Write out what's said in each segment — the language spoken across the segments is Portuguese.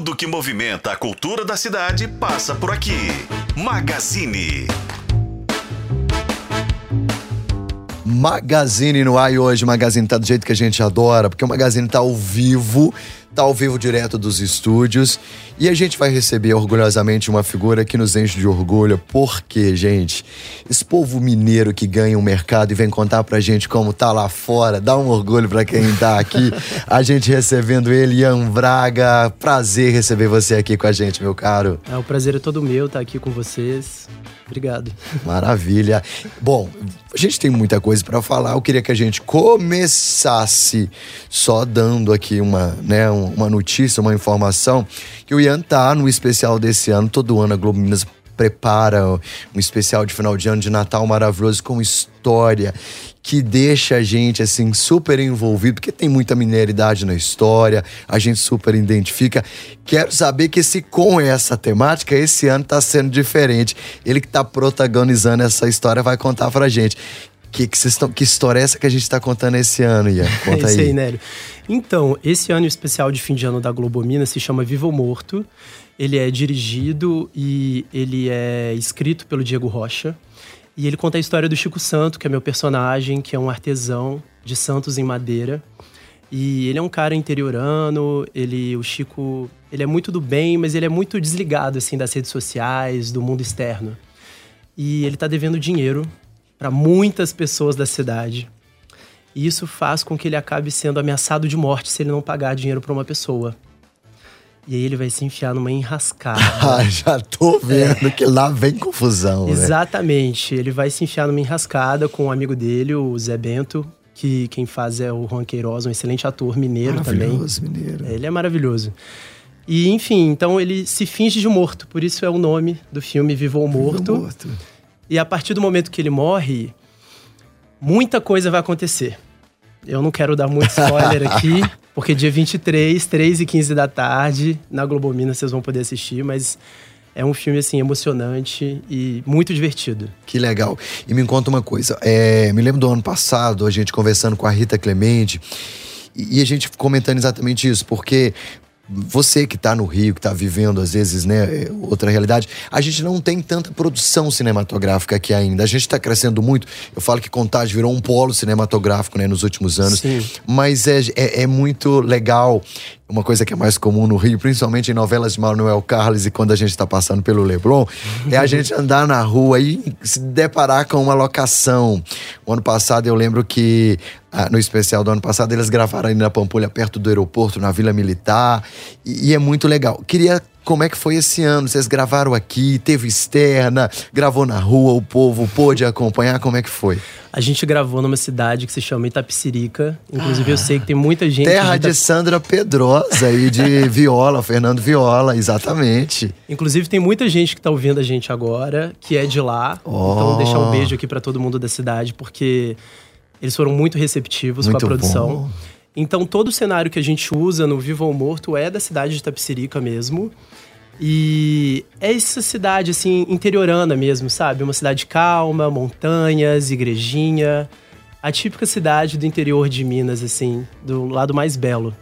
Tudo que movimenta a cultura da cidade passa por aqui. Magazine. Magazine no ar hoje Magazine tá do jeito que a gente adora, porque o Magazine tá ao vivo, tá ao vivo direto dos estúdios e a gente vai receber orgulhosamente uma figura que nos enche de orgulho, porque, gente, esse povo mineiro que ganha o um mercado e vem contar pra gente como tá lá fora, dá um orgulho pra quem tá aqui, a gente recebendo ele, Ian Braga, prazer receber você aqui com a gente, meu caro. É, o prazer é todo meu estar aqui com vocês. Obrigado. Maravilha. Bom, a gente tem muita coisa para falar. Eu queria que a gente começasse só dando aqui uma, né, uma notícia, uma informação que o Ian tá no especial desse ano. Todo ano a Globo Minas prepara um especial de final de ano de Natal maravilhoso com história que deixa a gente assim super envolvido, porque tem muita mineridade na história, a gente super identifica. Quero saber que se com essa temática esse ano tá sendo diferente. Ele que tá protagonizando essa história vai contar pra gente. Que, que, estão, que história é essa que a gente está contando esse ano, Ian? Conta é isso aí. aí, Nélio. Então, esse ano especial de fim de ano da Globomina se chama Viva ou Morto. Ele é dirigido e ele é escrito pelo Diego Rocha. E ele conta a história do Chico Santo, que é meu personagem, que é um artesão de santos em madeira. E ele é um cara interiorano, ele, o Chico, ele é muito do bem, mas ele é muito desligado assim das redes sociais, do mundo externo. E ele tá devendo dinheiro para muitas pessoas da cidade. E isso faz com que ele acabe sendo ameaçado de morte se ele não pagar dinheiro para uma pessoa. E aí ele vai se enfiar numa enrascada. Ah, já tô vendo é. que lá vem confusão. Né? Exatamente. Né? Ele vai se enfiar numa enrascada com um amigo dele, o Zé Bento, que quem faz é o Juan Queiroz, um excelente ator mineiro maravilhoso, também. mineiro. Ele é maravilhoso. E, enfim, então ele se finge de morto, por isso é o nome do filme Vivo ou Morto. Vivo morto. E a partir do momento que ele morre, muita coisa vai acontecer. Eu não quero dar muito spoiler aqui, porque dia 23, 3 e 15 da tarde, na Globo Minas vocês vão poder assistir, mas é um filme, assim, emocionante e muito divertido. Que legal. E me conta uma coisa. É, me lembro do ano passado, a gente conversando com a Rita Clemente, e a gente comentando exatamente isso, porque você que está no Rio, que está vivendo às vezes, né, outra realidade, a gente não tem tanta produção cinematográfica aqui ainda. A gente está crescendo muito. Eu falo que Contagem virou um polo cinematográfico, né, nos últimos anos. Sim. Mas é, é, é muito legal uma coisa que é mais comum no Rio, principalmente em novelas de Manuel Carlos e quando a gente está passando pelo Leblon, é a gente andar na rua e se deparar com uma locação. O ano passado eu lembro que ah, no especial do ano passado eles gravaram ali na Pampulha, perto do aeroporto, na Vila Militar, e, e é muito legal. Queria como é que foi esse ano? Vocês gravaram aqui, teve externa, gravou na rua, o povo pôde acompanhar, como é que foi? A gente gravou numa cidade que se chama Itapicirica. Inclusive, ah, eu sei que tem muita gente. Terra de, Itap... de Sandra Pedrosa e de Viola, Fernando Viola, exatamente. Inclusive, tem muita gente que tá ouvindo a gente agora, que é de lá. Oh. Então, deixar um beijo aqui para todo mundo da cidade, porque eles foram muito receptivos muito com a produção. Bom. Então, todo o cenário que a gente usa no Vivo ou Morto é da cidade de Itapicirica mesmo. E é essa cidade, assim, interiorana mesmo, sabe? Uma cidade calma, montanhas, igrejinha. A típica cidade do interior de Minas, assim, do lado mais belo.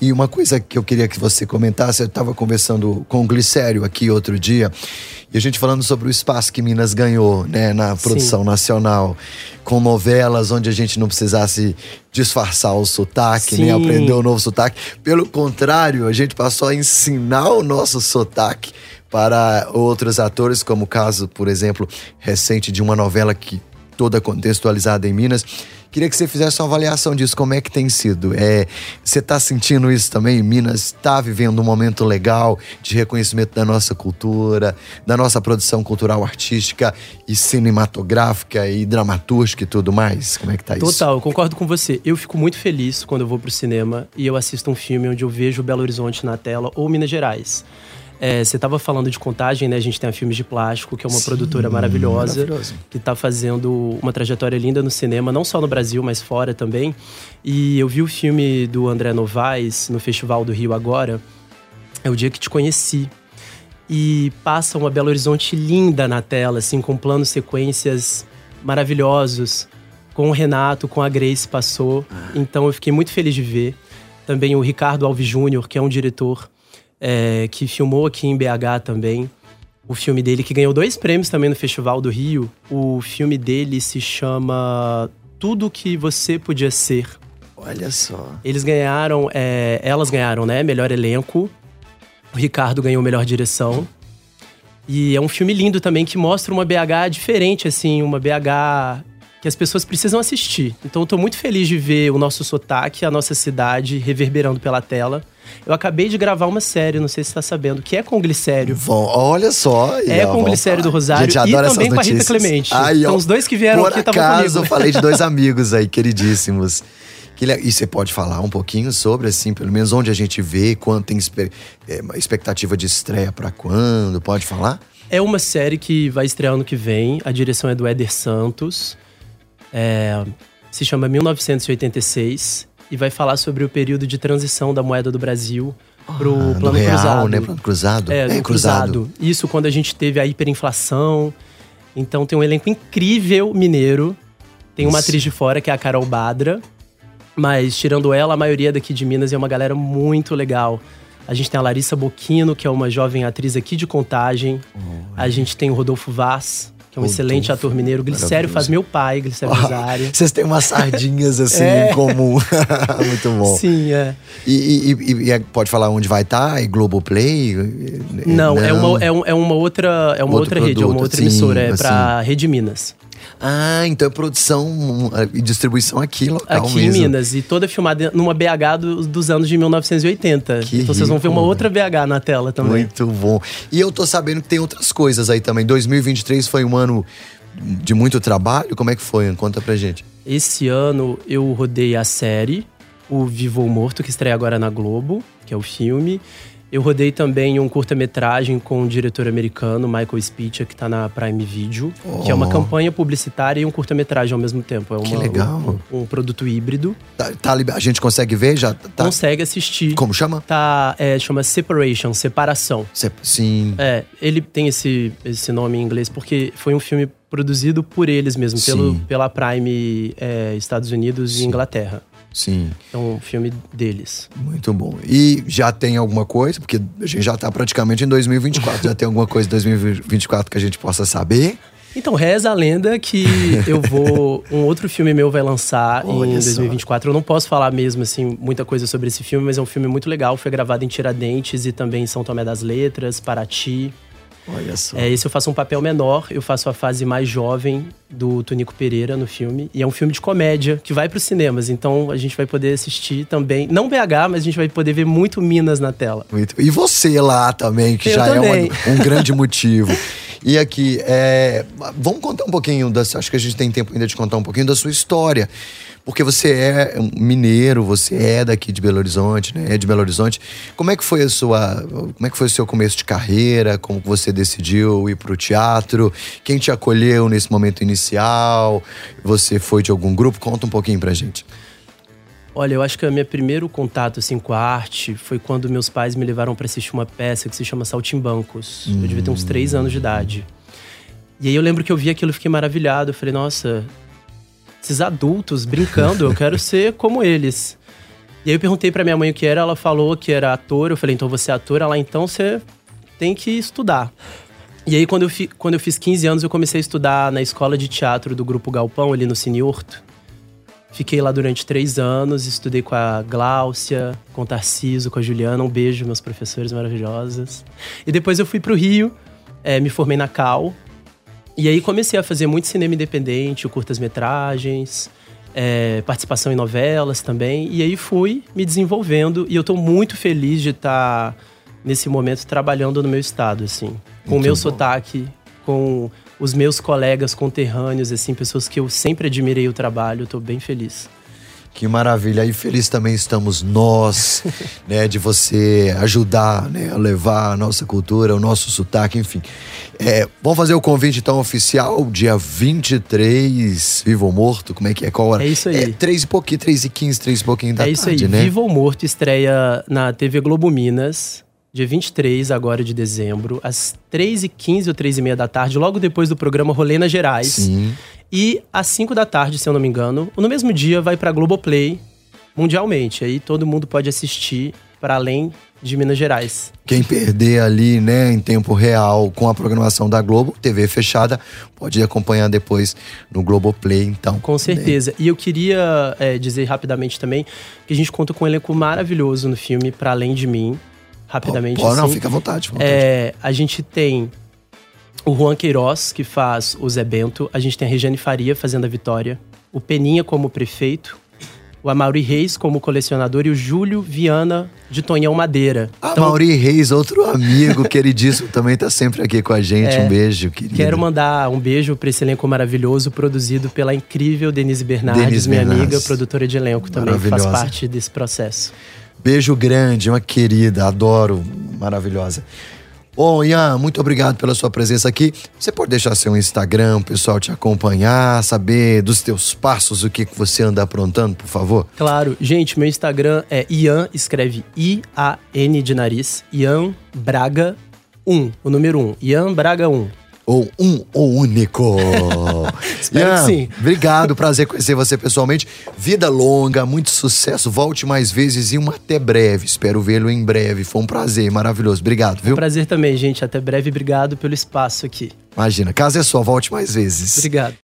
E uma coisa que eu queria que você comentasse, eu estava conversando com o Glicério aqui outro dia, e a gente falando sobre o espaço que Minas ganhou, né, na produção Sim. nacional, com novelas onde a gente não precisasse disfarçar o sotaque, Sim. nem aprender o novo sotaque. Pelo contrário, a gente passou a ensinar o nosso sotaque para outros atores, como o caso, por exemplo, recente de uma novela que toda contextualizada em Minas Queria que você fizesse uma avaliação disso, como é que tem sido. É, você está sentindo isso também? Minas está vivendo um momento legal de reconhecimento da nossa cultura, da nossa produção cultural, artística e cinematográfica e dramatúrgica e tudo mais? Como é que tá Total, isso? Total, eu concordo com você. Eu fico muito feliz quando eu vou pro cinema e eu assisto um filme onde eu vejo Belo Horizonte na tela ou Minas Gerais. É, você estava falando de contagem, né? A gente tem a Filmes de Plástico, que é uma Sim, produtora maravilhosa, que está fazendo uma trajetória linda no cinema, não só no Brasil, mas fora também. E eu vi o filme do André Novaes no Festival do Rio agora. É o dia que te conheci. E passa uma Belo Horizonte linda na tela, assim, com planos sequências maravilhosos. Com o Renato, com a Grace passou. Ah. Então eu fiquei muito feliz de ver. Também o Ricardo Alves Júnior, que é um diretor é, que filmou aqui em BH também. O filme dele, que ganhou dois prêmios também no Festival do Rio. O filme dele se chama Tudo Que Você Podia Ser. Olha só. Eles ganharam, é, elas ganharam, né? Melhor elenco. O Ricardo ganhou melhor direção. E é um filme lindo também que mostra uma BH diferente, assim, uma BH que as pessoas precisam assistir. Então eu tô muito feliz de ver o nosso sotaque, a nossa cidade reverberando pela tela. Eu acabei de gravar uma série, não sei se você tá sabendo, que é com o Glicério. Bom, olha só. É com o Glicério do Rosário Gente, e também com a Rita. Clemente. Aí, São ó, os dois que vieram Por aqui estavam acaso, comigo. eu falei de dois amigos aí, queridíssimos. E você pode falar um pouquinho sobre, assim, pelo menos onde a gente vê, quando tem é, expectativa de estreia pra quando? Pode falar? É uma série que vai estrear ano que vem. A direção é do Éder Santos. É, se chama 1986 e vai falar sobre o período de transição da moeda do Brasil pro Ah, plano no real, cruzado. né? Plano cruzado. É, no cruzado. Isso quando a gente teve a hiperinflação. Então tem um elenco incrível mineiro. Tem uma Isso. atriz de fora, que é a Carol Badra. Mas, tirando ela, a maioria daqui de Minas é uma galera muito legal. A gente tem a Larissa Boquino, que é uma jovem atriz aqui de Contagem. A gente tem o Rodolfo Vaz, que é um Rodolfo, excelente ator mineiro. Glicério faz meu pai, Glicério Rosário. Vocês têm umas sardinhas, assim, É. em comum. Muito bom. Sim, é. E, e- e- e é- pode falar onde vai estar? É Globoplay? Não, É, uma, é, um- é uma outra, é uma Outro outra rede, é uma outra sim, emissora. É assim. pra Rede Minas. Ah, então é produção uh, e distribuição aqui local Aqui mesmo. em Minas. E toda filmada numa BH do- dos anos de 1980. Que então vocês vão ver uma outra BH na tela também. Muito bom. E eu tô sabendo que tem outras coisas aí também. 2023 foi um ano de muito trabalho. Como é que foi? Conta pra gente. Esse ano eu rodei a série, o Vivo ou Morto, que estreia agora na Globo, que é o filme. Eu rodei também um curta-metragem com o diretor americano, Michael Spitia, que tá na Prime Video, que é uma Oh. campanha publicitária e um curta-metragem ao mesmo tempo. É uma, Que legal. Um, um produto híbrido. Tá, tá a gente consegue ver? Já tá. Consegue assistir. Como chama? Tá, é, chama Separation, Separação. Cê- sim. É, ele tem esse, esse nome em inglês porque foi um filme produzido por eles mesmo, pelo, pela Prime é, Estados Unidos Sim. e Inglaterra. Sim. Então, um filme deles. Muito bom. E já tem alguma coisa? Porque a gente já tá praticamente em 2024. já tem alguma coisa em 2024 que a gente possa saber? Então, reza a lenda que eu vou. Um outro filme meu vai lançar Olha em só. 2024. Eu não posso falar mesmo, assim, muita coisa sobre esse filme, mas é um filme muito legal. Foi gravado em Tiradentes e também em São Tomé das Letras, Paraty. Olha só. É, esse eu faço um papel menor, eu faço a fase mais jovem do Tonico Pereira no filme. E é um filme de comédia que vai para os cinemas, então a gente vai poder assistir também. Não BH, mas a gente vai poder ver muito Minas na tela. Muito. E você lá também, que Eu já também. é uma- um grande motivo. E aqui, é, vamos contar um pouquinho, da, acho que a gente tem tempo ainda de contar um pouquinho da sua história. Porque você é mineiro, você é daqui de Belo Horizonte, né? É de Belo Horizonte. Como é que foi a sua, como é que foi o seu começo de carreira? Como você decidiu ir para o teatro? Quem te acolheu nesse momento inicial? Você foi de algum grupo? Conta um pouquinho pra gente. Olha, eu acho que o meu primeiro contato assim, com a arte foi quando meus pais me levaram para assistir uma peça que se chama Saltimbancos. Eu devia ter uns três anos de idade. E aí eu lembro que eu vi aquilo e fiquei maravilhado. Eu falei, nossa, esses adultos brincando, eu quero ser como eles. E aí eu perguntei pra minha mãe o que era, ela falou que era ator. Eu falei, então você é ator? Ela, então você tem que estudar. E aí quando eu, fi, quando eu fiz 15 anos, eu comecei a estudar na escola de teatro do Grupo Galpão, ali no Cine Horto. Fiquei lá durante três anos, estudei com a Gláucia, com o Tarciso, com a Juliana. Um beijo, meus professores maravilhosos. E depois eu fui pro Rio, eh, me formei na Cal. E aí comecei a fazer muito cinema independente, curtas-metragens, eh, participação em novelas também. E aí fui me desenvolvendo e eu tô muito feliz de estar nesse momento trabalhando no meu estado, assim. Com o meu bom. sotaque, com os meus colegas conterrâneos, assim, pessoas que eu sempre admirei o trabalho, tô bem feliz. Que maravilha. E feliz também estamos nós, né, de você ajudar, né, a levar a nossa cultura, o nosso sotaque, enfim. É, vamos fazer o convite então oficial, dia 23, Vivo ou Morto, como é que é? Qual hora? É isso aí. É, 3 e pouquinho, 3 e 15, 3 e pouquinho da é isso tarde, aí. né? Vivo ou Morto estreia na TV Globo Minas, dia 23 agora de dezembro, às 3h15 ou 3h30 da tarde, logo depois do programa Rolê nas Gerais. Sim. E às 5 da tarde, se eu não me engano, no mesmo dia vai pra Globoplay mundialmente. Aí todo mundo pode assistir para além de Minas Gerais. Quem perder ali, né, em tempo real com a programação da Globo, TV fechada, pode acompanhar depois no Globoplay, então. Com certeza. Né? E eu queria é, dizer rapidamente também que a gente conta com um elenco maravilhoso no filme, para além de mim. Rapidamente. Oh, assim. não, fica à vontade. À vontade. É, a gente tem o Juan Queiroz, que faz o Zé Bento. A gente tem a Regiane Faria fazendo a Vitória. O Peninha como prefeito o Amaury Reis como colecionador e o Júlio Viana de Tonhão Madeira. Então, Amaury Reis, outro amigo queridíssimo, também tá sempre aqui com a gente. É, um beijo, querido. Quero mandar um beijo para esse elenco maravilhoso, produzido pela incrível Denise Bernardes, Denise minha Bernardes. amiga, produtora de elenco também, que faz parte desse processo. Beijo grande, uma querida, adoro, maravilhosa. Bom, Ian, muito obrigado pela sua presença aqui. Você pode deixar seu Instagram, o pessoal te acompanhar, saber dos teus passos, o que, que você anda aprontando, por favor? Claro. Gente, meu Instagram é Ian, escreve I-A-N de nariz, Ian Braga 1, o número 1. Ian Braga 1 ou um ou único. Espero que sim. Obrigado, prazer conhecer você pessoalmente. Vida longa, muito sucesso. Volte mais vezes e um até breve. Espero vê-lo em breve. Foi um prazer, maravilhoso. Obrigado, viu? Um prazer também, gente. Até breve. Obrigado pelo espaço aqui. Imagina, casa é sua, volte mais vezes. Obrigado.